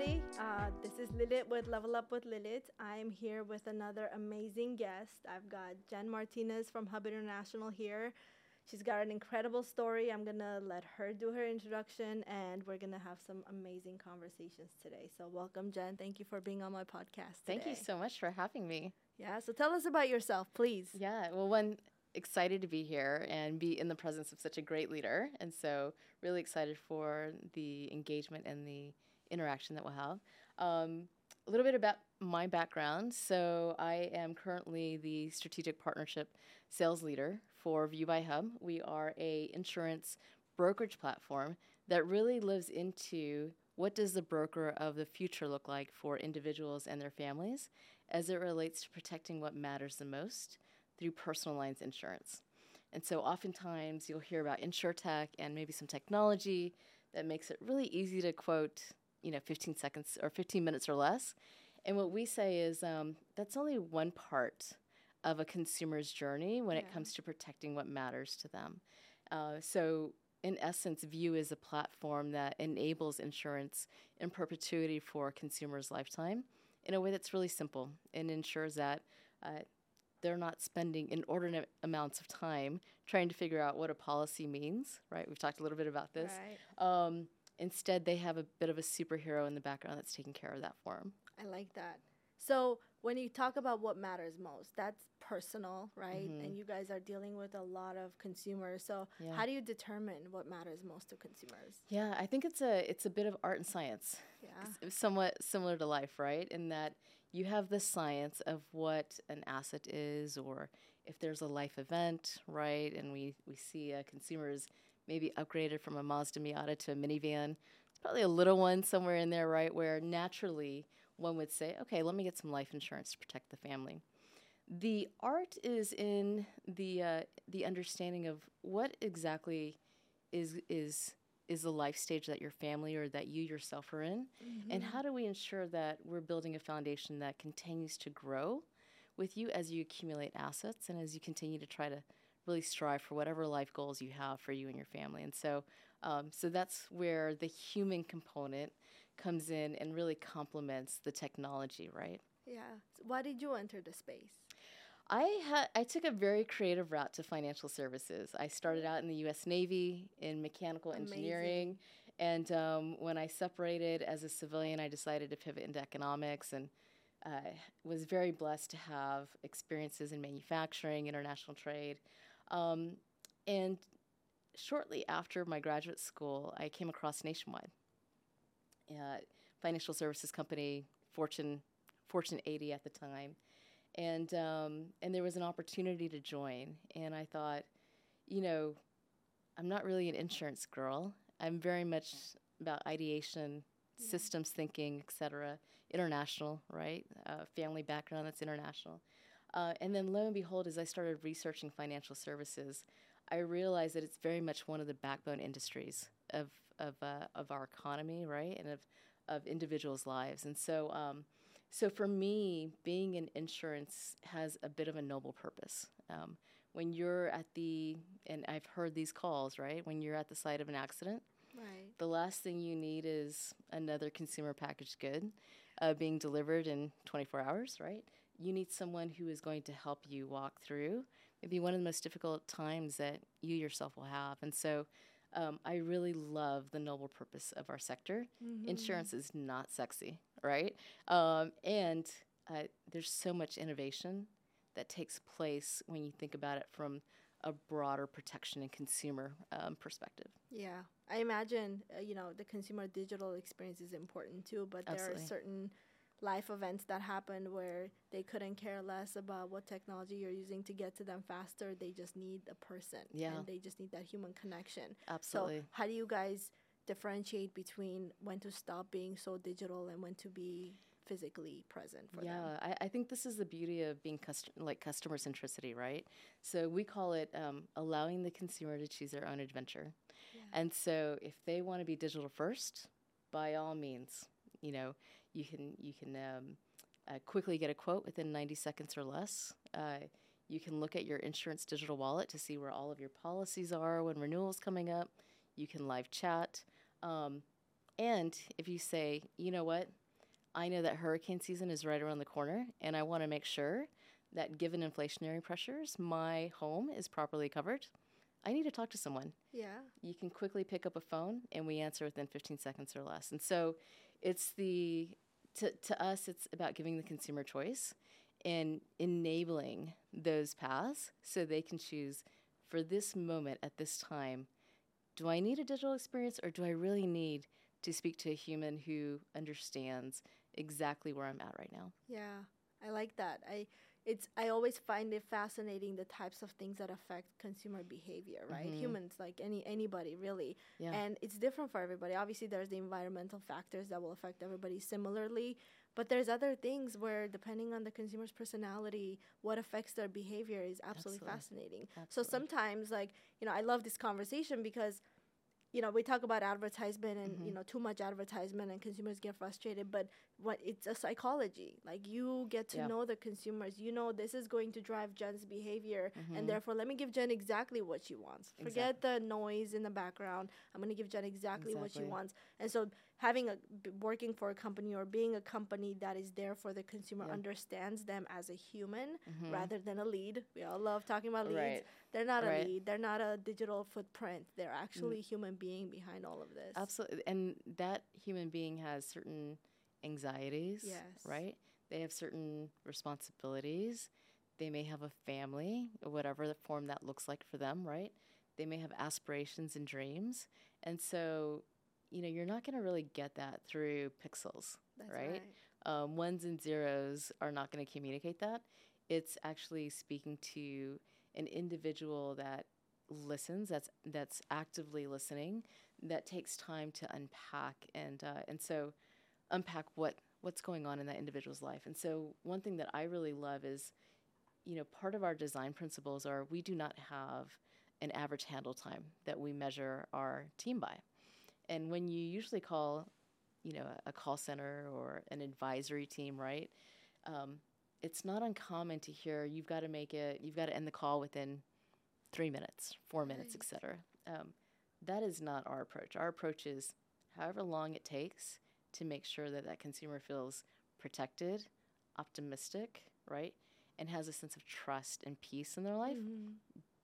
everybody. Uh, this is Lilit with Level Up with Lilit. I'm here with another amazing guest. I've got Jen Martinez from Hub International here. She's got an incredible story. I'm going to let her do her introduction and we're going to have some amazing conversations today. So, welcome, Jen. Thank you for being on my podcast. Thank you so much for having me. Yeah, so tell us about yourself, please. Yeah, well, one, excited to be here and be in the presence of such a great leader. And so, really excited for the engagement and the interaction that we'll have. Um, a little bit about my background. So, I am currently the strategic partnership sales leader for VIU by Hub. We are a insurance brokerage platform that really lives into what does the broker of the future look like for individuals and their families as it relates to protecting what matters the most through personal lines insurance. And so oftentimes you'll hear about insurtech and maybe some technology that makes it really easy to quote, you know, 15 seconds or 15 minutes or less. And what we say is um, that's only one part of a consumer's journey when Yeah. it comes to protecting what matters to them. Uh, so, in essence, VIU is a platform that enables insurance in perpetuity for a consumer's lifetime in a way that's really simple and ensures that uh, they're not spending inordinate amounts of time trying to figure out what a policy means, right? We've talked a little bit about this. Right. Um, instead, they have a bit of a superhero in the background that's taking care of that for them. I like that. So when you talk about what matters most, that's personal, right? Mhm. And you guys are dealing with a lot of consumers. So Yeah. how do you determine what matters most to consumers? Yeah, I think it's a it's a bit of art and science. Yeah. somewhat similar to life, right? In that you have the science of what an asset is, or if there's a life event, right? And we, we see uh, consumers maybe upgraded from a Mazda Miata to a minivan. It's probably a little one somewhere in there, right? Where naturally one would say, okay, let me get some life insurance to protect the family. The art is in the uh, the understanding of what exactly is is is the life stage that your family or that you yourself are in and Mm-hmm. how do we ensure that we're building a foundation that continues to grow with you as you accumulate assets and as you continue to try to really strive for whatever life goals you have for you and your family and so um, so that's where the human component comes in and really complements the technology right Yeah. So why did you enter the space? I had I took a very creative route to financial services. I started out in the U.S. Navy in mechanical Amazing. engineering, and um, when I separated as a civilian, I decided to pivot into economics and uh, was very blessed to have experiences in manufacturing, international trade, um, and shortly after my graduate school, I came across Nationwide, uh, financial services company, Fortune Fortune 80 at the time. And um, and there was an opportunity to join. And i thought you know i'm not really an insurance girl. I'm very much about ideation Yeah. systems thinking et cetera. International right? Uh, family background that's international uh, and then lo and behold as i started researching financial services i realized that it's very much one of the backbone industries of of, uh, of our economy right and of of individuals lives and so um, so for me, being in insurance has a bit of a noble purpose. Um, when you're at the, and I've heard these calls, right? When you're at the site of an accident, Right. the last thing you need is another consumer packaged good uh, being delivered in 24 hours, right? You need someone who is going to help you walk through maybe one of the most difficult times that you yourself will have. And so um, I really love the noble purpose of our sector. Mhm. Insurance is not sexy, right? Um, and uh, there's so much innovation that takes place when you think about it from a broader protection and consumer um, perspective. Yeah. I imagine, uh, you know, the consumer digital experience is important too, but there Absolutely. are certain life events that happened where they couldn't care less about what technology you're using to get to them faster. They just need a person. Yeah. And they just need that human connection. Absolutely. So, how do you guys differentiate between when to stop being so digital and when to be physically present for yeah, them? I, I think this is the beauty of being cust- like customer centricity, right? So we call it um, allowing the consumer to choose their own adventure. Yeah. And so if they want to be digital first, by all means, you know, you can you can um, uh, quickly get a quote within 90 seconds or less. Uh, you can look at your insurance digital wallet to see where all of your policies are when renewals coming up. You can live chat. Um, And if you say, you know what, I know that hurricane season is right around the corner, and I want to make sure that given inflationary pressures, my home is properly covered. I need to talk to someone. Yeah. You can quickly pick up a phone, and we answer within 15 seconds or less. And so, it's the to to us, it's about giving the consumer choice and enabling those paths so they can choose for this moment at this time. Do I need a digital experience, or do I really need to speak to a human who understands exactly where I'm at right now? Yeah, I like that. I it's I always find it fascinating the types of things that affect consumer behavior, right? Mhm. Humans, like any anybody really, Yeah. and it's different for everybody. Obviously, there's the environmental factors that will affect everybody similarly, but there's other things where depending on the consumer's personality, what affects their behavior is absolutely, Absolutely. fascinating. So sometimes, like you know, I love this conversation because you know we talk about advertisement and you Mhm. know too much advertisement and consumers get frustrated but what it's a psychology. Like you get to know the consumers. You know this is going to drive jen's behavior Mhm. and therefore let me give jen exactly what she wants. Forget the noise in the background. I'm going to give jen exactly, what she wants. And so having a b- working for a company or being a company that is there for the consumer Yeah. understands them as a human Mhm. rather than a lead we all love talking about leads Right. they're not Right. a lead they're not a digital footprint they're actually a human being behind all of this Absolutely. And that human being has certain anxieties, Yes. right? They have certain responsibilities. They may have a family, whatever the form that looks like for them, right? They may have aspirations and dreams. And so, you know, you're not going to really get that through pixels, That's right? Um, ones and zeros are not going to communicate that. It's actually speaking to an individual that listens, that's that's actively listening, that takes time to unpack and uh, and so unpack what what's going on in that individual's life. And so one thing that I really love is, you know, part of our design principles are we do not have an average handle time that we measure our team by. And when you usually call, you know, a, a call center or an advisory team, right? Um, it's not uncommon to hear you've got to make it, you've got to end the call within three minutes, four minutes, et Right. cetera. Um, that is not our approach. Our approach is however long it takes to make sure that that consumer feels protected, optimistic, right, and has a sense of trust and peace in their life. Mhm.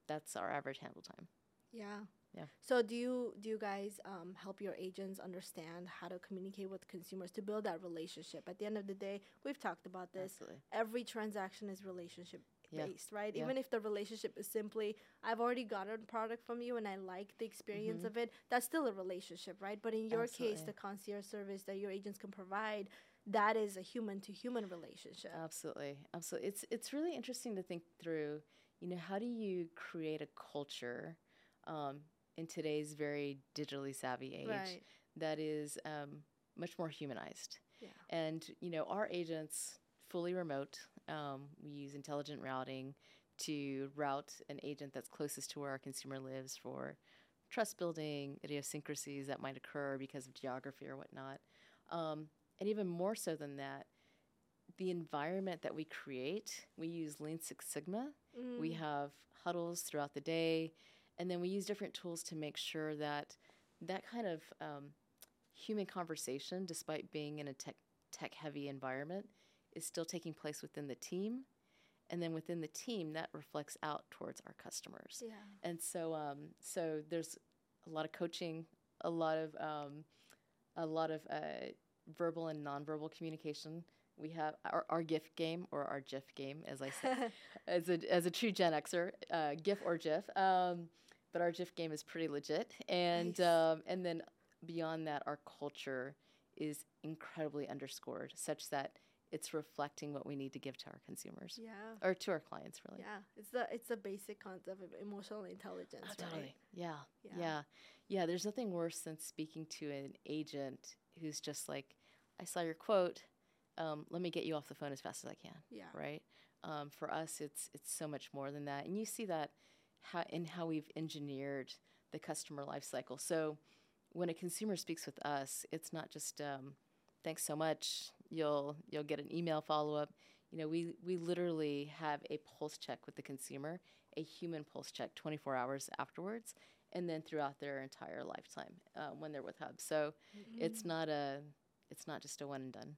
That's our average handle time. Yeah. Yeah. So do you do you guys um, help your agents understand how to communicate with consumers to build that relationship? At the end of the day, we've talked about this. Absolutely. Every transaction is relationship Yeah. based, right? Yeah. Even if the relationship is simply I've already gotten a product from you and I like the experience Mhm. of it, that's still a relationship, right? But in your case, the concierge service that your agents can provide, that is a human to human relationship. Absolutely, absolutely. It's it's really interesting to think through. You know, how do you create a culture um, in today's very digitally savvy age Right. that is um, much more humanized? Yeah. And you know, our agents fully remote. Um, we use intelligent routing to route an agent that's closest to where our consumer lives for trust building, idiosyncrasies that might occur because of geography or whatnot. Um, and even more so than that, the environment that we create, we use Lean Six Sigma. We Mm. have huddles throughout the day, and then we use different tools to make sure that that kind of um, human conversation, despite being in a tech tech heavy environment, is still taking place within the team, and then within the team that reflects out towards our customers. yeah. And so, um, so there's a lot of coaching, a lot of um, a lot of uh, verbal and nonverbal communication. We have our, our gift game or our GIF game, as I say, as a as a true Gen Xer, uh, GIF or GIF. Um, but our GIF game is pretty legit, and Nice. um, and then beyond that, our culture is incredibly underscored, such that it's reflecting what we need to give to our consumers yeah. or to our clients, really. Yeah, it's the it's a basic concept of emotional intelligence, Oh, right? totally. Yeah. Yeah. yeah. Yeah. There's nothing worse than speaking to an agent who's just like, I saw your quote. Um, let me get you off the phone as fast as I can. Yeah. Right. Um, for us, it's it's so much more than that, and you see that how in how we've engineered the customer life cycle. So when a consumer speaks with us, it's not just um, thanks so much. You'll you'll get an email follow up. You know, we we literally have a pulse check with the consumer, a human pulse check, 24 hours afterwards, and then throughout their entire lifetime uh, when they're with Hub. So it's not a it's not just a one and done.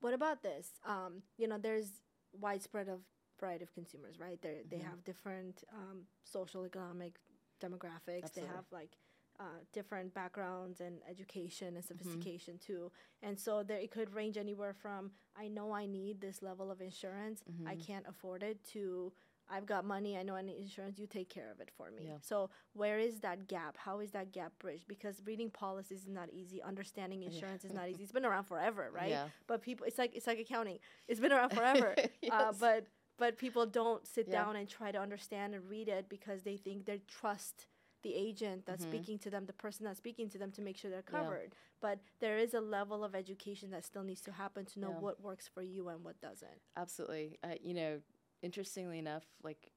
What about this? Um, you know, there's widespread of variety of consumers, right? They they Mhm. have different um, social, economic demographics. Absolutely. They have like uh, different backgrounds and education and sophistication too. And so there it could range anywhere from I know I need this level of insurance, I Mhm. can't afford it to I've got money, I know I need insurance, you take care of it for me. Yeah. So where is that gap? How is that gap bridged? Because reading policies is not easy, understanding Yeah. insurance is not easy. It's been around forever, right? Yeah. but people it's like it's like accounting it's been around forever uh, Yes. but but people don't sit Yeah. down and try to understand and read it because they think they trust the agent that's Mhm. speaking to them the person that's speaking to them to make sure they're Yeah. covered but there is a level of education that still needs to happen to know Yeah. what works for you and what doesn't Absolutely. Uh, you know, interestingly enough, like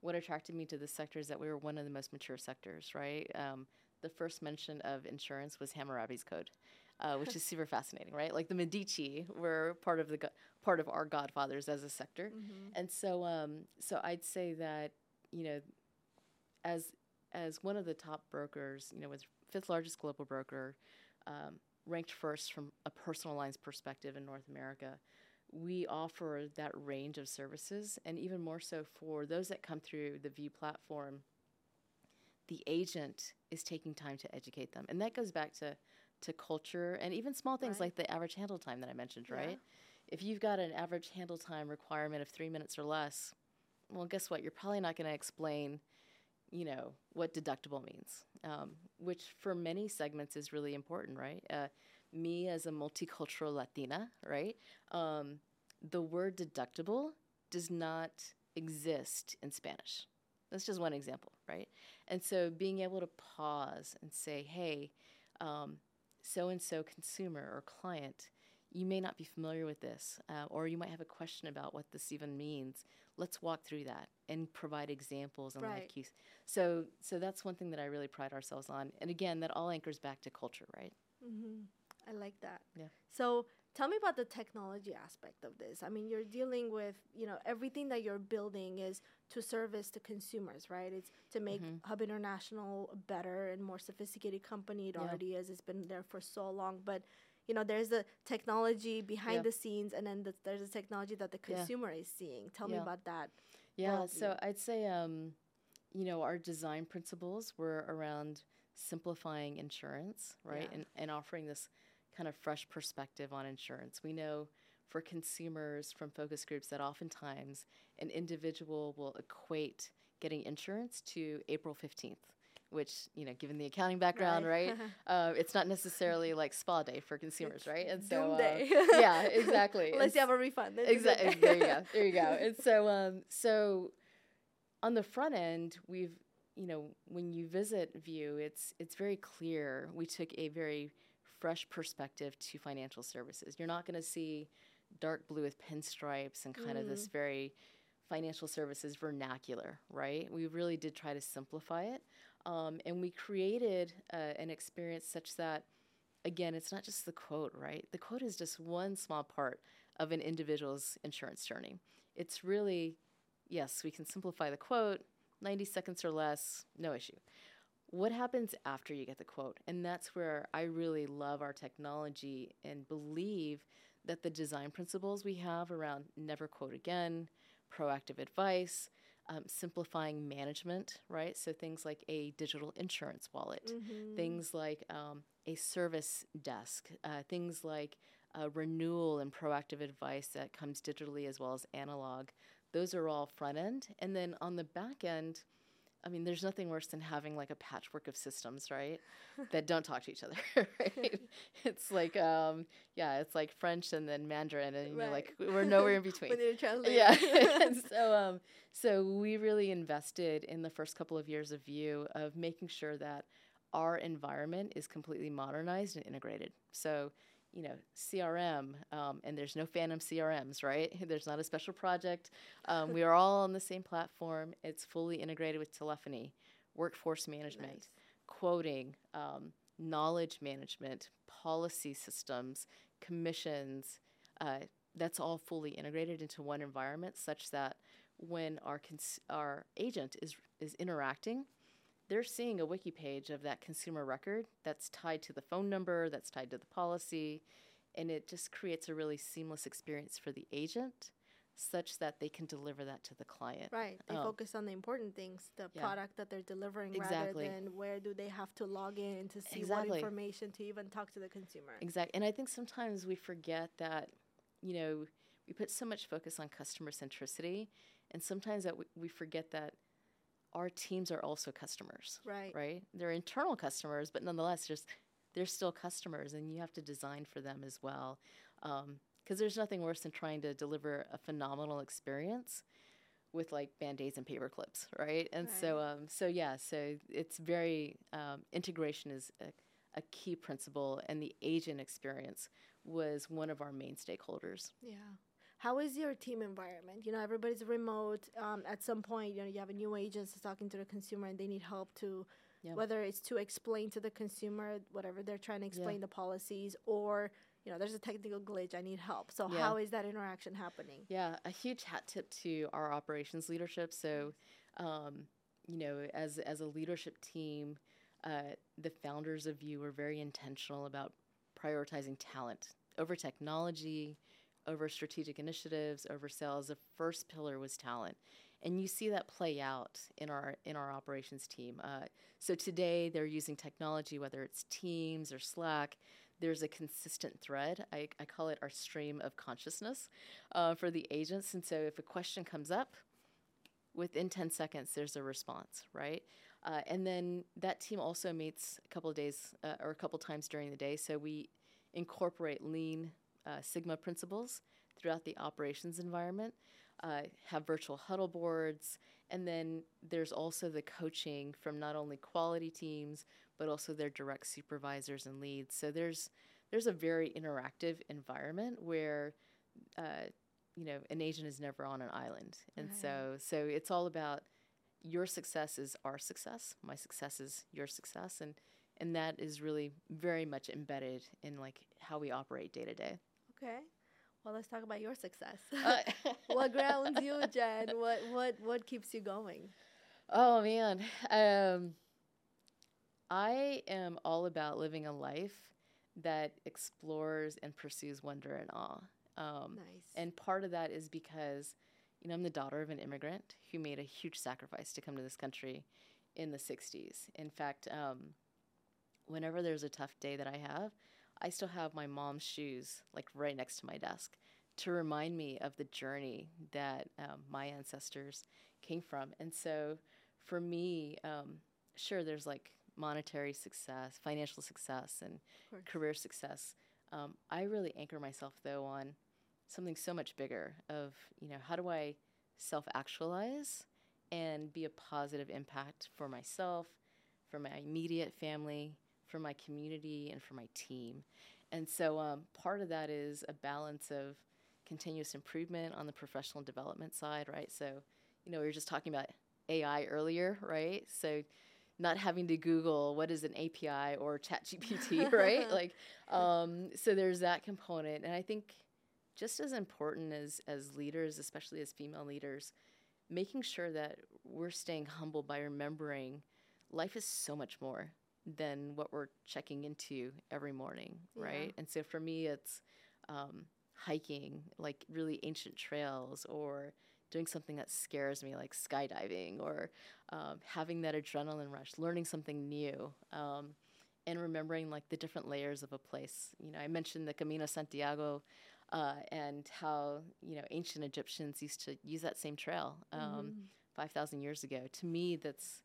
what attracted me to this sector is that we were one of the most mature sectors, right? Um, the first mention of insurance was Hammurabi's Code, uh, which is super fascinating, right? Like the Medici were part of the go- part of our godfathers as a sector, and so um, so I'd say that you know, as as one of the top brokers, you know, was fifth largest global broker, um, ranked first from a personal lines perspective in North America. We offer that range of services, and even more so for those that come through the VIU platform. The agent is taking time to educate them, and that goes back to to culture and even small things Right. like the average handle time that I mentioned, Yeah. right? If you've got an average handle time requirement of three minutes or less, well, guess what? You're probably not going to explain, you know, what deductible means, um, which for many segments is really important, right? Uh, me as a multicultural Latina, right? Um, the word deductible does not exist in Spanish. That's just one example, right? And so being able to pause and say, hey, so and so consumer or client, you may not be familiar with this, uh, or you might have a question about what this even means. Let's walk through that and provide examples and live Right. cues. So, so that's one thing that I really pride ourselves on. And again, that all anchors back to culture, right? hmm I like that. Yeah. So tell me about the technology aspect of this. I mean, you're dealing with, you know, everything that you're building is to service the consumers, right? It's to make Mhm. Hub International a better and more sophisticated company. It Yeah. already is. It's been there for so long. But, you know, there's the technology behind Yeah. the scenes and then the, there's the technology that the Yeah. consumer is seeing. Tell me about that. Yeah, so worldview. I'd say, um, you know, our design principles were around simplifying insurance, right? Yeah. And, and offering this kind of fresh perspective on insurance. We know for consumers from focus groups that oftentimes an individual will equate getting insurance to April 15th, which, you know, given the accounting background, right? uh, it's not necessarily like spa day for consumers, right? And so, uh, yeah, exactly. Unless you have a refund. Exactly. there you go. There you go. And so, um, so on the front end, we've, you know, when you visit VIU, it's it's very clear. We took a very fresh perspective to financial services. You're not going to see dark blue with pinstripes and kind of this very financial services vernacular, right? We really did try to simplify it, um, and we created uh, an experience such that, again, it's not just the quote, right? The quote is just one small part of an individual's insurance journey. It's really, yes, we can simplify the quote, 90 seconds or less, no issue. What happens after you get the quote? And that's where I really love our technology and believe that the design principles we have around never quote again, proactive advice, um, simplifying management, right? So things like a digital insurance wallet, Mhm. things like um, a service desk, uh, things like uh, renewal and proactive advice that comes digitally as well as analog. Those are all front end. And then on the back end, I mean, there's nothing worse than having like a patchwork of systems, right? that don't talk to each other, right? it's like, um, yeah, it's like French and then Mandarin, and you're like, we're nowhere in between. when you're translating. Yeah. and so um so we really invested in the first couple of years of VIU of making sure that our environment is completely modernized and integrated. So, you know, CRM, um, and there's no phantom CRMs, right? There's not a special project. Um, we are all on the same platform. It's fully integrated with telephony, workforce management, Nice. quoting, um, knowledge management, policy systems, commissions. Uh, that's all fully integrated into one environment, such that when our cons- our agent is is interacting, they're seeing a wiki page of that consumer record that's tied to the phone number, that's tied to the policy, and it just creates a really seamless experience for the agent such that they can deliver that to the client. Right. They Um, focus on the important things, the yeah. product that they're delivering Exactly. rather than where do they have to log in to see Exactly. what information to even talk to the consumer. Exactly. And I think sometimes we forget that, you know, we put so much focus on customer centricity, and sometimes that we, we forget that our teams are also customers, Right. right? They're internal customers, but nonetheless, just they're still customers, and you have to design for them as well. Because there's nothing worse than trying to deliver a phenomenal experience with like band-aids and paper clips right and so um so yeah so it's very um, integration is a, a key principle and the agent experience was one of our main stakeholders Yeah. How is your team environment? You know, everybody's remote. Um, at some point, you know, you have a new agent that's talking to the consumer and they need help to, Yeah. whether it's to explain to the consumer whatever they're trying to explain the policies or, you know, there's a technical glitch, I need help. So, Yeah. how is that interaction happening? yeah a huge hat tip to our operations leadership so um, you know as as a leadership team uh, the founders of VIU were very intentional about prioritizing talent over technology over strategic initiatives over sales the first pillar was talent. And you see that play out in our in our operations team. Uh, so today they're using technology whether it's teams or slack there's a consistent thread. I, I call it our stream of consciousness uh, for the agents. And so if a question comes up within 10 seconds there's a response right? Uh, and then that team also meets a couple of days uh, or a couple times during the day. So we incorporate lean uh, sigma principles throughout the operations environment. Uh, have virtual huddle boards and then there's also the coaching from not only quality teams but also their direct supervisors and leads. So there's there's a very interactive environment where uh, you know an agent is never on an island. And so so it's all about your success is our success my success is your success and and that is really very much embedded in like how we operate day to day Okay. Well, let's talk about your success. Uh, what grounds you, Jen? What what what keeps you going? oh man um i am all about living a life that explores and pursues wonder and awe um, Nice. And part of that is because, you know, I'm the daughter of an immigrant who made a huge sacrifice to come to this country in the 60s. In fact, um, whenever there's a tough day that I have, I still have my mom's shoes like right next to my desk to remind me of the journey that um, my ancestors came from. And so for me, um, sure, there's like monetary success, financial success, and career success. Um, I really anchor myself though on something so much bigger of you know how do I self actualize and be a positive impact for myself, for my immediate family, for my community, and for my team. And so um, part of that is a balance of continuous improvement on the professional development side, right? So, you know, we were just talking about AI earlier, right? So, not having to Google what is an API or ChatGPT, right? like, um, so there's that component, and I think just as important as as leaders, especially as female leaders, making sure that we're staying humble by remembering life is so much more than what we're checking into every morning, Yeah. right? And so for me, it's um, hiking, like really ancient trails, or doing something that scares me, like skydiving, or um, having that adrenaline rush, learning something new. Um, and remembering like the different layers of a place. You know, I mentioned the Camino Santiago uh, and how you know ancient Egyptians used to use that same trail um, Mhm. five thousand years ago. To me, that's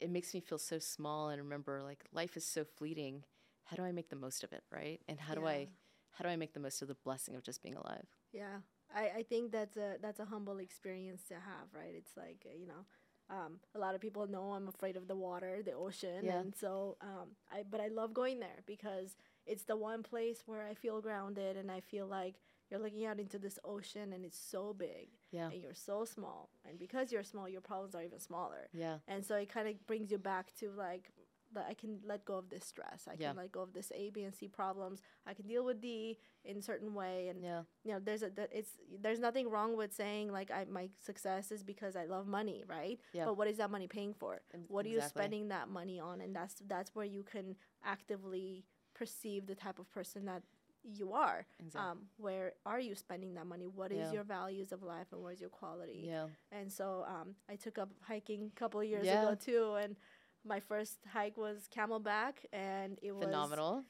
it makes me feel so small and remember like life is so fleeting. How do I make the most of it, right? And how do I how do I make the most of the blessing of just being alive? Yeah, I, I think that's a that's a humble experience to have, right? It's like uh, you know, um, a lot of people know I'm afraid of the water, the ocean, Yeah. and so um, I but I love going there because it's the one place where I feel grounded and I feel like you're looking out into this ocean and it's so big Yeah, and you're so small, and because you're small, your problems are even smaller, yeah, and so it kind of brings you back to like that I can let go of this stress. I Yeah. can let go of this A, B, and C problems. I can deal with D in certain way, and Yeah. you know, there's a th- it's there's nothing wrong with saying like I my success is because I love money, right? Yeah. But what is that money paying for? And- What are you spending that money on? And that's that's where you can actively perceive the type of person that you are. Exactly. Um, where are you spending that money? What is Yeah. your values of life and where's your quality? yeah. And so um, I took up hiking a couple of years Yeah. ago too, and my first hike was Camelback, and it was Phenomenal.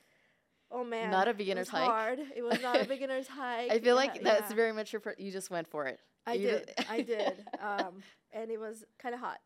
Oh man, Not a it beginner's was hike. Hard. It was not a beginner's hike. I feel Yeah, like that's very much your. Per- you just went for it. I you did. I did. Um, and it was kind of hot.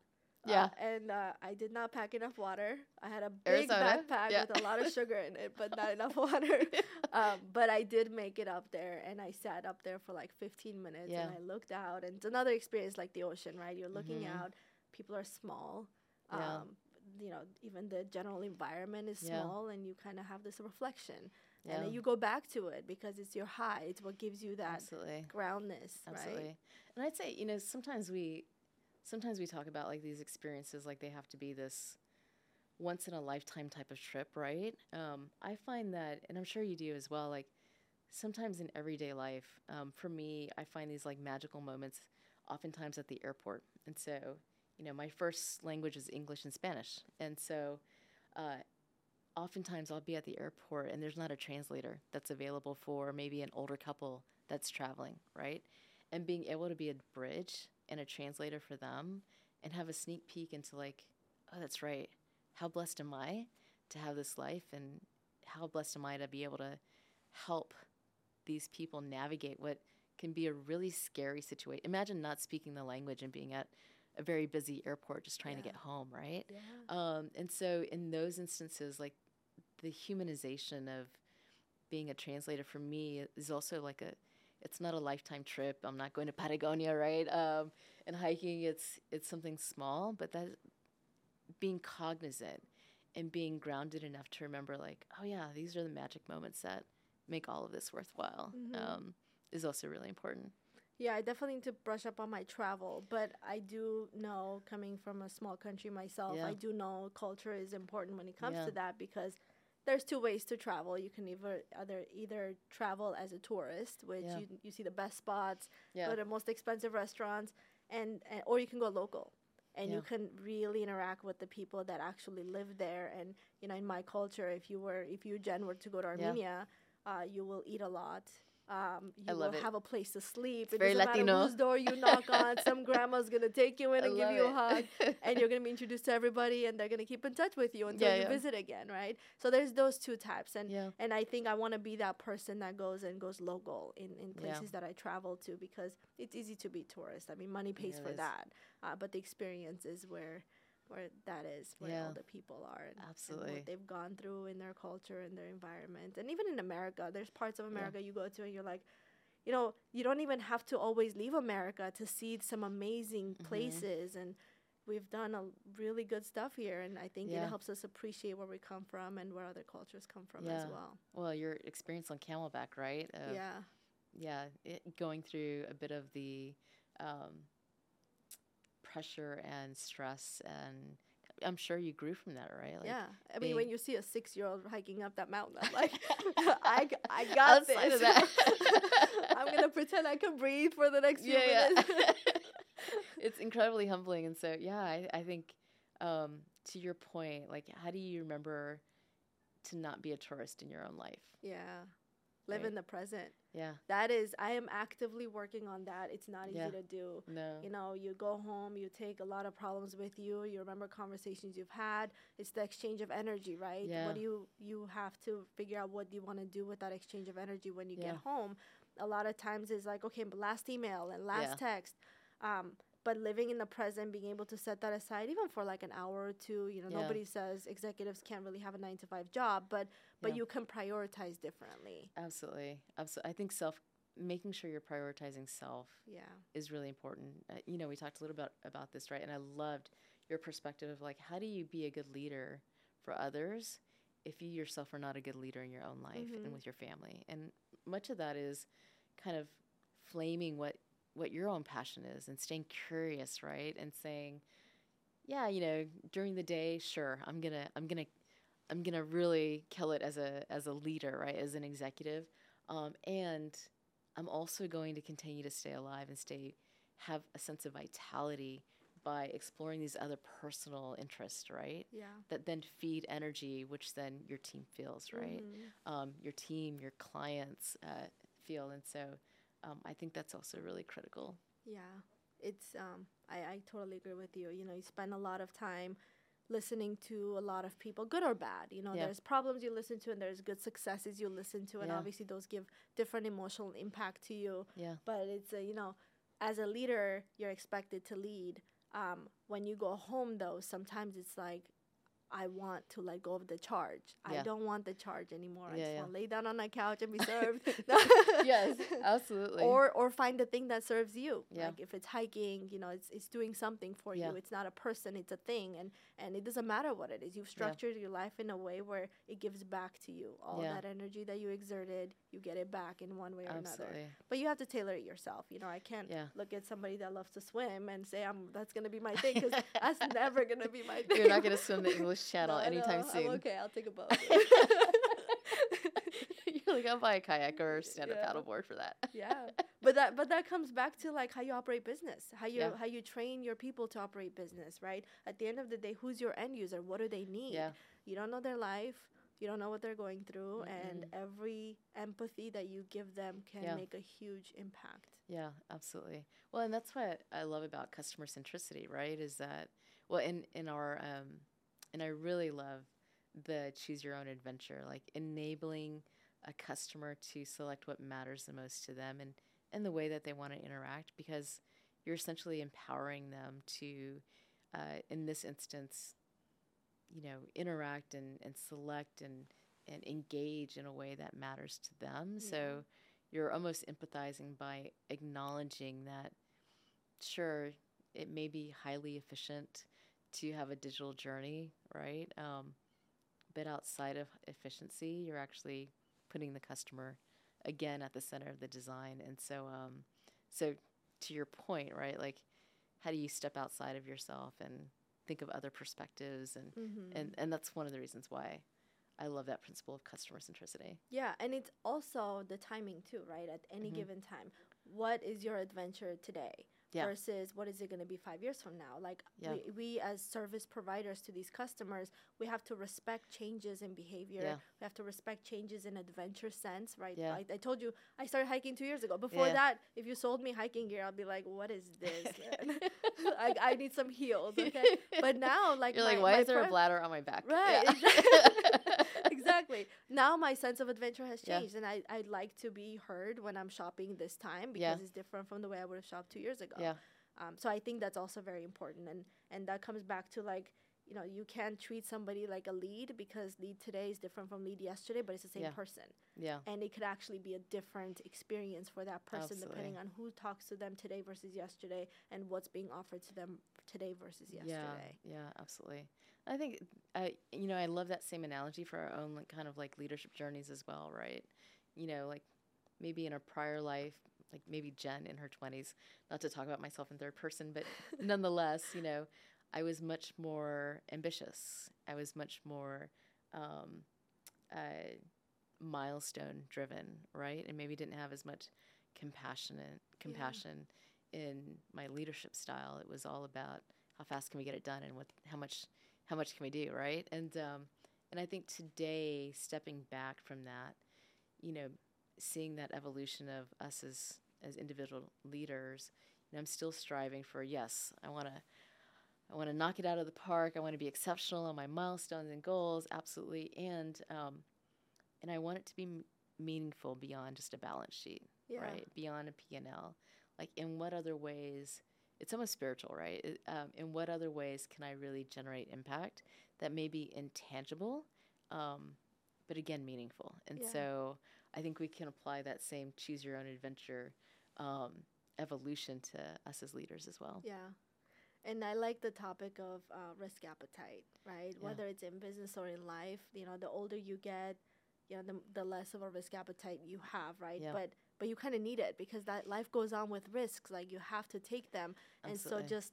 Uh, Yeah. and uh, I did not pack enough water. I had a big Arizona? backpack Yeah. with a lot of sugar in it, but not enough water. um, but I did make it up there, and I sat up there for like 15 minutes, Yeah. and I looked out, and it's another experience like the ocean, right? You're looking Mhm. out. People are small. Yeah. Um, you know, even the general environment is Yeah. small, and you kind of have this reflection, Yeah. and then you go back to it because it's your high. It's what gives you that Absolutely. groundness, Absolutely. right? And I'd say, you know, sometimes we sometimes we talk about like these experiences like they have to be this once in a lifetime type of trip, right? Um, I find that and I'm sure you do as well, like sometimes in everyday life, um, for me, I find these like magical moments oftentimes at the airport. And so, you know, my first language is English and Spanish. And so uh, oftentimes I'll be at the airport and there's not a translator that's available for maybe an older couple that's traveling, right? And being able to be a bridge and a translator for them and have a sneak peek into like, oh, that's right. How blessed am I to have this life and how blessed am I to be able to help these people navigate what can be a really scary situation. Imagine not speaking the language and being at a very busy airport just trying to get home, right? Yeah. Um, and so in those instances, like the humanization of being a translator for me is also like a, it's not a lifetime trip. I'm not going to Patagonia, right? Um, and hiking, it's it's something small, but that being cognizant and being grounded enough to remember, like, oh yeah, these are the magic moments that make all of this worthwhile, Mhm. um, is also really important. Yeah, I definitely need to brush up on my travel, but I do know coming from a small country myself, Yeah. I do know culture is important when it comes Yeah. to that because there's two ways to travel. You can either either either travel as a tourist, which Yeah. you, you see the best spots, Yeah. go to the most expensive restaurants, and, and or you can go local. And Yeah. you can really interact with the people that actually live there. And you know, in my culture, if you were, if you Jen were to go to Armenia, uh, you will eat a lot. Um, you I love will it. have a place to sleep. It's it very doesn't Latino. matter whose door you knock on. Some grandma's gonna take you in I and give you a hug, and you're gonna be introduced to everybody, and they're gonna keep in touch with you until Yeah, you yeah. visit again, right? So there's those two types, and yeah. and I think I want to be that person that goes and goes local in, in places that I travel to because it's easy to be tourist. I mean, money pays it for is. that, uh, but the experience is where where that is where Yeah. all the people are and, and Absolutely. what they've gone through in their culture and their environment. And even in America, there's parts of America you go to and you're like, you know, you don't even have to always leave America to see some amazing Mhm. places and we've done a really good stuff here and I think Yeah. it helps us appreciate where we come from and where other cultures come from as well. Well, your experience on Camelback, right? Of- yeah. yeah, it, going through a bit of the um, pressure and stress, and I'm sure you grew from that, right? Like, yeah. I mean, when you see a six year old hiking up that mountain, I'm like, I, I got Outside this. of that. I'm going to pretend I can breathe for the next few yeah, yeah. minutes. it's incredibly humbling, and so yeah, I, I think um, to your point, like, how do you remember to not be a tourist in your own life? yeah. Live Right. in the present. Yeah, That is, I am actively working on that. It's not easy Yeah. to do. no, You know, you go home, you take a lot of problems with you. You remember conversations you've had. It's the exchange of energy, right? Yeah. What do you you have to figure out what do you want to do with that exchange of energy when you Yeah. get home. A lot of times it's like, okay, but last email and last Yeah. text. Um, but living in the present, being able to set that aside, even for like an hour or two, you know, Yeah. nobody says executives can't really have a nine to five job, but but Yeah. you can prioritize differently. absolutely, absolutely. I think self, making sure you're prioritizing self Yeah. is really important. Uh, you know, we talked a little bit about this, right? And I loved your perspective of like, how do you be a good leader for others if you yourself are not a good leader in your own life Mhm. and with your family? And much of that is kind of flaming what what your own passion is and staying curious, right? And saying, yeah, you know, during the day, sure, I'm gonna, I'm gonna, I'm gonna really kill it as a as a leader, right, as an executive, um, and I'm also going to continue to stay alive and stay have a sense of vitality by exploring these other personal interests, right? Yeah. That then feed energy, which then your team feels, right? Mhm. Um, your team, your clients uh, feel, and so um, I think that's also really critical. Yeah, it's um, I, I totally agree with you. You know, you spend a lot of time listening to a lot of people, good or bad. You know, Yeah. there's problems you listen to, and there's good successes you listen to, and Yeah. obviously those give different emotional impact to you. Yeah, But it's a, you know, as a leader, you're expected to lead. Um, when you go home, though, sometimes it's like. I want to let go of the charge. I don't want the charge anymore. Yeah, I just yeah. want to lay down on a couch and be served. yes, absolutely. or or find the thing that serves you Yeah. like if it's hiking you know it's, it's doing something for Yeah. you it's not a person it's a thing and and it doesn't matter what it is you've structured your life in a way where it gives back to you all Yeah. that energy that you exerted you get it back in one way or another absolutely. but you have to tailor it yourself you know i can't Yeah. look at somebody that loves to swim and say i'm that's gonna be my thing because that's never gonna be my thing You're not going to swim the English Channel No, anytime no, soon. I'm okay i'll take a boat You're like, I'll buy a kayak or stand up Yeah. paddleboard for that. yeah but that but that comes back to like how you operate business how you Yeah. how you train your people to operate business right at the end of the day who's your end user what do they need Yeah, you don't know their life you don't know what they're going through and Mm-mm. every empathy that you give them can Yeah. make a huge impact yeah, absolutely. Well, and that's what I love about customer centricity, right? Is that well, in in our um, and I really love the choose your own adventure, like enabling a customer to select what matters the most to them and and the way that they want to interact, because you're essentially empowering them to, uh, in this instance, you know, interact and, and select and and engage in a way that matters to them. So you're almost empathizing by acknowledging that sure it may be highly efficient to have a digital journey, right? Um, but outside of efficiency, you're actually putting the customer again at the center of the design. And so, um, so to your point, right? Like, how do you step outside of yourself and think of other perspectives? And mm-hmm. and and that's one of the reasons why I love that principle of customer centricity. yeah and it's also the timing too right at any Mhm. given time what is your adventure today Yeah. versus what is it going to be five years from now like Yeah. we, we as service providers to these customers we have to respect changes in behavior Yeah. we have to respect changes in adventure sense right Yeah. I, I told you i started hiking two years ago before Yeah. that if you sold me hiking gear i'll be like what is this? I, I need some heels okay but now like You're my, like, why is there a bladder on my back? Right. Exactly. Now my sense of adventure has Yeah. changed, and I, I like to be heard when I'm shopping this time because Yeah. it's different from the way I would have shopped two years ago. Yeah. Um, so I think that's also very important, and and that comes back to like you know you can't treat somebody like a lead because lead today is different from lead yesterday, but it's the same Yeah. person, yeah. and it could actually be a different experience for that person depending on who talks to them today versus yesterday, and what's being offered to them today versus yesterday. Yeah, yeah, absolutely. I think I, you know, I love that same analogy for our own like, kind of like leadership journeys as well, right? You know, like maybe in a prior life, like maybe Jen in her twenties. Not to talk about myself in third person, but nonetheless, you know, I was much more ambitious. I was much more um, uh, milestone driven, right? And maybe didn't have as much compassionate compassion in my leadership style. It was all about how fast can we get it done and what how much how much can we do, right? And um, and I think today, stepping back from that, you know, seeing that evolution of us as as individual leaders, you know, I'm still striving for yes, I want to I want to knock it out of the park. I want to be exceptional on my milestones and goals, absolutely, and um, and I want it to be m- meaningful beyond just a balance sheet, Yeah. right? Beyond a P and L. Like, in what other ways? It's almost spiritual, right? It, um, in what other ways can I really generate impact that may be intangible, um, but again meaningful? And Yeah. so, I think we can apply that same choose your own adventure um, evolution to us as leaders as well. Yeah. And I like the topic of uh, risk appetite, right? Yeah. Whether it's in business or in life, you know, the older you get, you know, the, the less of a risk appetite you have, right? Yeah. But but you kind of need it because that life goes on with risks. Like you have to take them, and so just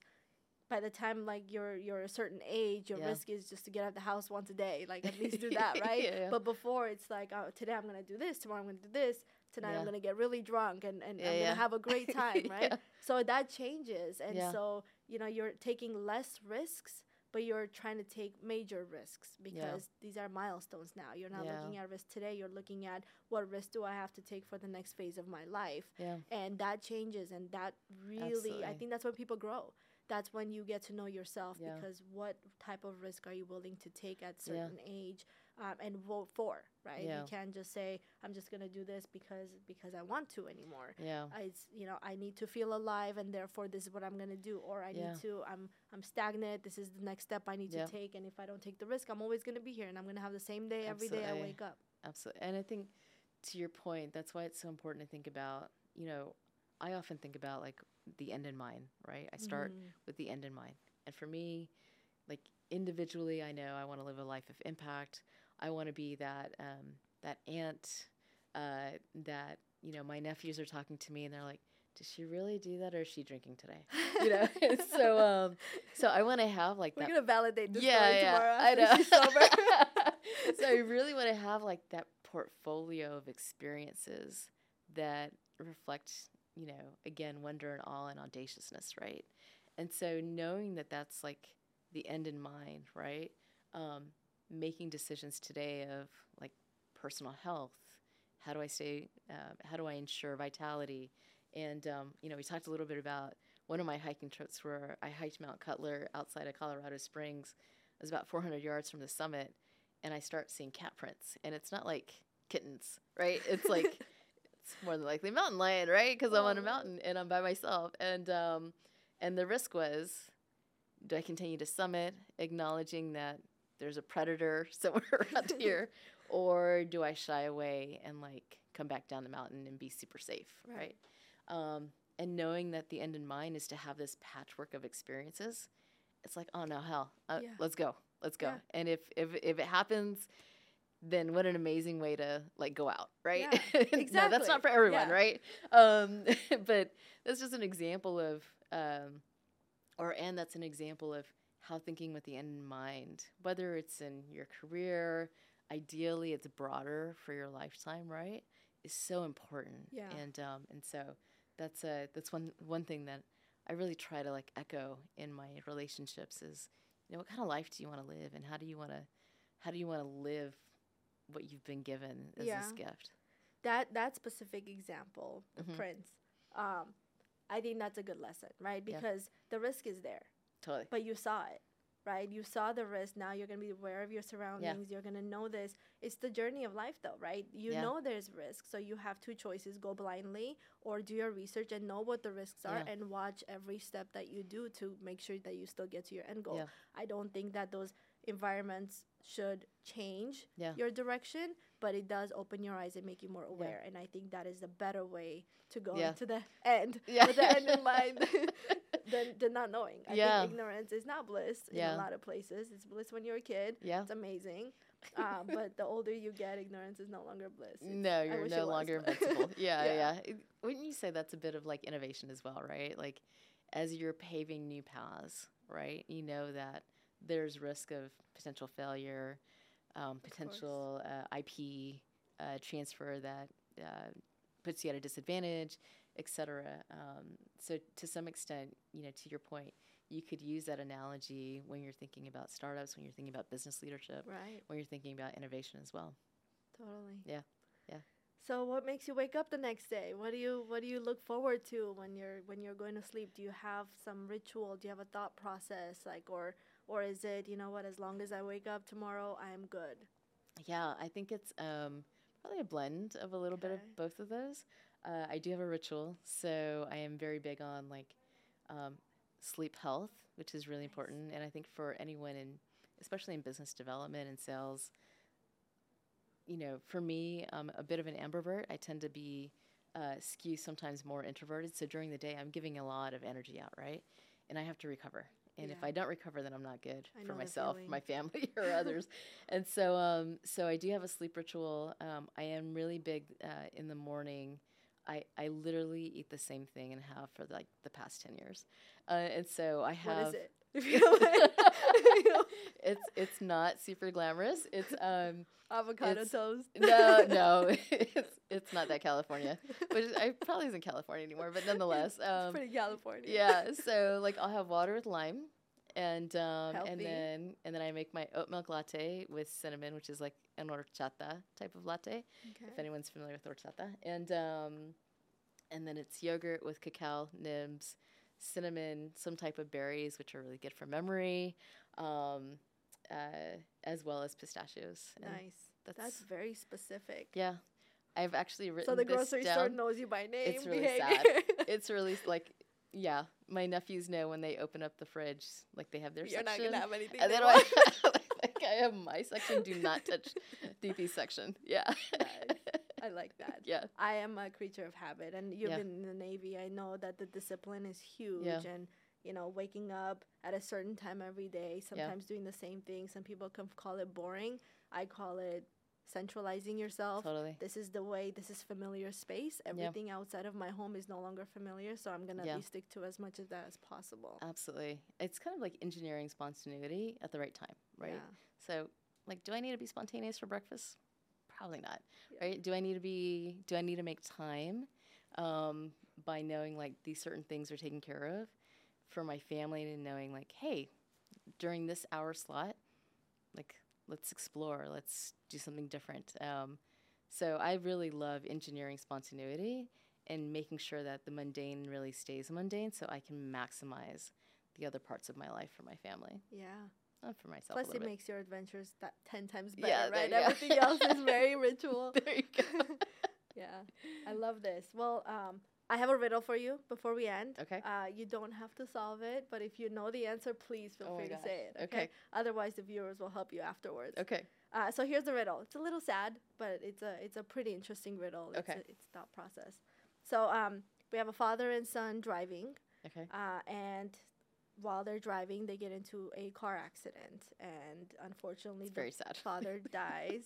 by the time like you're you're a certain age, your Yeah. risk is just to get out of the house once a day. Like at least do that, right? Yeah, yeah. But before it's like, oh, today I'm gonna do this, tomorrow I'm gonna do this, tonight I'm gonna get really drunk and, and I'm gonna have a great time, right? So that changes. And so, you know, you're taking less risks, but you're trying to take major risks because these are milestones now. You're not Yeah. looking at risk today, you're looking at what risk do I have to take for the next phase of my life Yeah. and that changes and that really i think that's when people grow that's when you get to know yourself Yeah. because what type of risk are you willing to take at Yeah. certain age um, and vote for right Yeah. you can't just say i'm just going to do this because because i want to anymore Yeah. I- it's you know i need to feel alive and therefore this is what i'm going to do or i Yeah. need to i'm i'm stagnant this is the next step i need Yeah. to take and if i don't take the risk i'm always going to be here and i'm going to have the same day every day i wake up Absolutely. And I think to your point, that's why it's so important to think about, you know, I often think about like the end in mind, right? I start Mhm. with the end in mind. And for me, like individually, I know I want to live a life of impact. I want to be that um, that aunt uh, that you know my nephews are talking to me and they're like, "Does she really do that, or is she drinking today?" You know. So um, so I want to have like we're that going to validate this yeah, story yeah, tomorrow I know. she's sober so I really want to have like that portfolio of experiences that reflect, you know, again, wonder and awe and audaciousness, right? And so knowing that that's like the end in mind, right? Um, making decisions today of like personal health. How do I stay? Uh, how do I ensure vitality? And um, you know, we talked a little bit about one of my hiking trips where I hiked Mount Cutler outside of Colorado Springs. It was about 400 yards from the summit, and I start seeing cat prints, and it's not like kittens, right? It's like it's more than likely mountain lion, right? Because I'm on a mountain and I'm by myself, and um, and the risk was, do I continue to summit, acknowledging that there's a predator somewhere around here, or do I shy away and like come back down the mountain and be super safe, Right. right? Um, and knowing that the end in mind is to have this patchwork of experiences, it's like, oh no, hell, uh, Yeah. let's go, let's go. Yeah. And if if if it happens, then what an amazing way to like go out, right? Yeah, no, that's not for everyone, Yeah. right? Um, but that's just an example of, um, or and that's an example of how thinking with the end in mind, whether it's in your career, ideally it's broader for your lifetime, right? Is so important. Yeah. And um, and so that's a that's one one thing that I really try to like echo in my relationships is, you know, what kind of life do you want to live, and how do you want to, how do you want to live what you've been given as Yeah. this gift? that that specific example, the Mhm. prints, um, I think that's a good lesson, right? Yeah. Because the risk is there, Totally. but you saw it, right? You saw the risk. Now you're gonna be aware of your surroundings. You're gonna know this. It's the journey of life, though, right? You Yeah. know there's risk, so you have two choices: go blindly or do your research and know what the risks are, Yeah. and watch every step that you do to make sure that you still get to your end goal. Yeah. I don't think that those environments should change Yeah. your direction, but it does open your eyes and make you more aware. And I think that is the better way to go Yeah. to the end Yeah. with the end in mind than, than not knowing. I Yeah. think ignorance is not bliss in a lot of places. It's bliss when you're a kid. Yeah. It's amazing. Um, but the older you get, ignorance is no longer bliss. It's- No, you're no longer invincible. Yeah, Yeah. yeah. It- Wouldn't you say that's a bit of like innovation as well, right? Like as you're paving new paths, right? You know that there's risk of potential failure, um, potential uh, IP uh, transfer that uh, puts you at a disadvantage, et cetera. Um, so to some extent, you know, to your point, you could use that analogy when you're thinking about startups, when you're thinking about business leadership, Right. when you're thinking about innovation as well. Totally. Yeah, yeah. So what makes you wake up the next day? What do you what do you look forward to when you're when you're going to sleep? Do you have some ritual? Do you have a thought process like or or is it, you know what, as long as I wake up tomorrow, I am good? Yeah, I think it's um, probably a blend of a little bit of both of those. Uh, I do have a ritual, so I am very big on like um, sleep health, which is really Nice. important. And I think for anyone in, especially in business development and sales, you know, for me, I'm a bit of an ambivert. I tend to be uh, skew sometimes more introverted. So during the day, I'm giving a lot of energy out, right? And I have to recover. And if I don't recover, then I'm not good I for myself, my family, or others. And so, um, so I do have a sleep ritual. Um, I am really big uh, in the morning. I, I literally eat the same thing and have for like the past ten years, uh, and so I have What is it? If you know what- it's it's not super glamorous. It's um avocado It's- toast. no no it's it's not that California, which is, I probably isn't California anymore, but nonetheless it's um pretty California. yeah. So like I'll have water with lime, and um Healthy. and then and then I make my oat milk latte with cinnamon, which is like an horchata type of latte. Okay. if anyone's familiar with horchata. And um, and then it's yogurt with cacao nibs, cinnamon, some type of berries, which are really good for memory, um, uh, as well as pistachios. And Nice. That's, That's, very specific. yeah. I've actually written So the grocery store knows you by name. It's really sad. It's really like, yeah. My nephews know when they open up the fridge, like they have their section. You're not gonna have anything. and they then want. I, like I have my section. Do not touch DP's section. Yeah. Nice. I like that. yeah. I am a creature of habit, and you've Yeah. been in the Navy. I know that the discipline is huge, Yeah. and you know, waking up at a certain time every day, sometimes doing the same thing. Some people can call it boring. I call it centralizing yourself. Totally. This is the way. This is familiar space. Everything outside of my home is no longer familiar, so I'm gonna Yeah. at least stick to as much of that as possible. Absolutely. It's kind of like engineering spontaneity at the right time, right? Yeah. So, like, do I need to be spontaneous for breakfast? Probably not, Yeah. right? Do I need to be, do I need to make time um, by knowing like these certain things are taken care of for my family and knowing like, hey, during this hour slot, like, let's explore, let's do something different. Um, so, I really love engineering spontaneity and making sure that the mundane really stays mundane so I can maximize the other parts of my life for my family Yeah. Not for myself. Plus, it little makes your adventures that ten times better, Yeah, right? you go. Everything else is very ritual. bit. There you go. yeah, I love this. Well, um, I have a riddle for you before we end. Okay. Uh, you don't have to solve it, but if you know the answer, please feel Oh free to say it. Okay? Okay. Otherwise, the viewers will help you afterwards. Okay. Uh, so here's the riddle. It's a little sad, but it's a it's a pretty interesting riddle. It's Okay. a, it's thought process. So um, we have a father and son driving, Okay. uh, and while they're driving, they get into a car accident, and unfortunately, It's the very sad. father dies,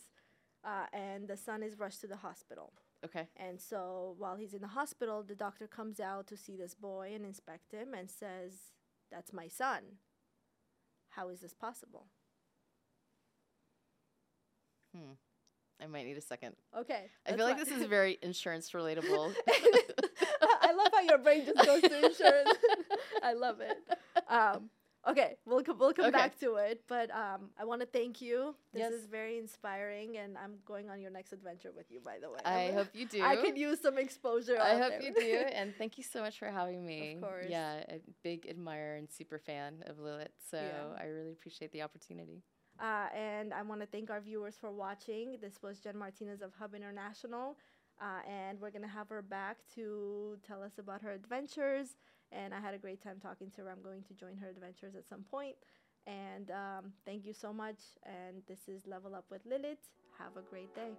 uh, and the son is rushed to the hospital. Okay. And so while he's in the hospital, the doctor comes out to see this boy and inspect him and says, That's my son. How is this possible? Hmm. I might need a second. Okay. I feel like this is very insurance relatable. I love how your brain just goes to insurance. I love it. Um, okay, we'll co- we'll come Okay. back to it, but um, I want to thank you. This Yes. is very inspiring, and I'm going on your next adventure with you. By the way, I I'm- hope you do. I could use some exposure. I hope there. you do. And thank you so much for having me. Of course. Yeah, a big admirer and super fan of Lilit. So Yeah. I really appreciate the opportunity. Uh, and I want to thank our viewers for watching. This was Jen Martinez of Hub International. Uh, and we're going to have her back to tell us about her adventures. And I had a great time talking to her. I'm going to join her adventures at some point. And um, thank you so much. And this is Level Up with Lilit. Have a great day.